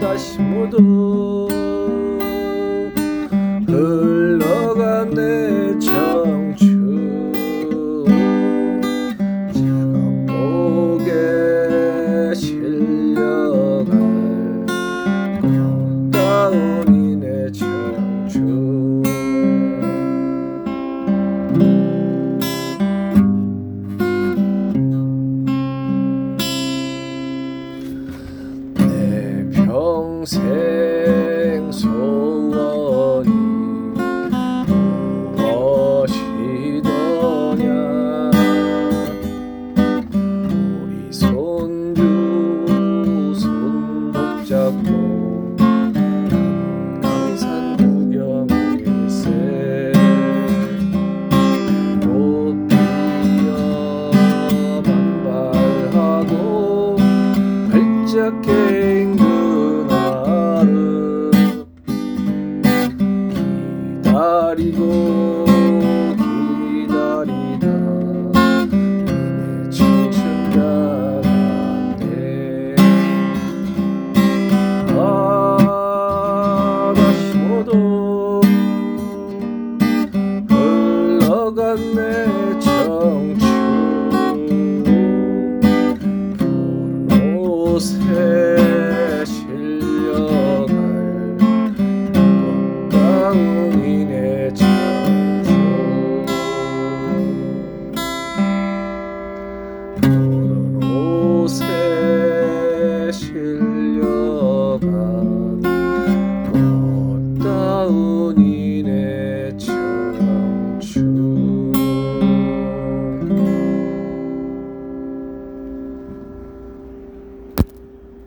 다시 모두 head. 마치고 기다리다. 내 청춘가 갔네 아가씨모도 흘러간 내 청춘.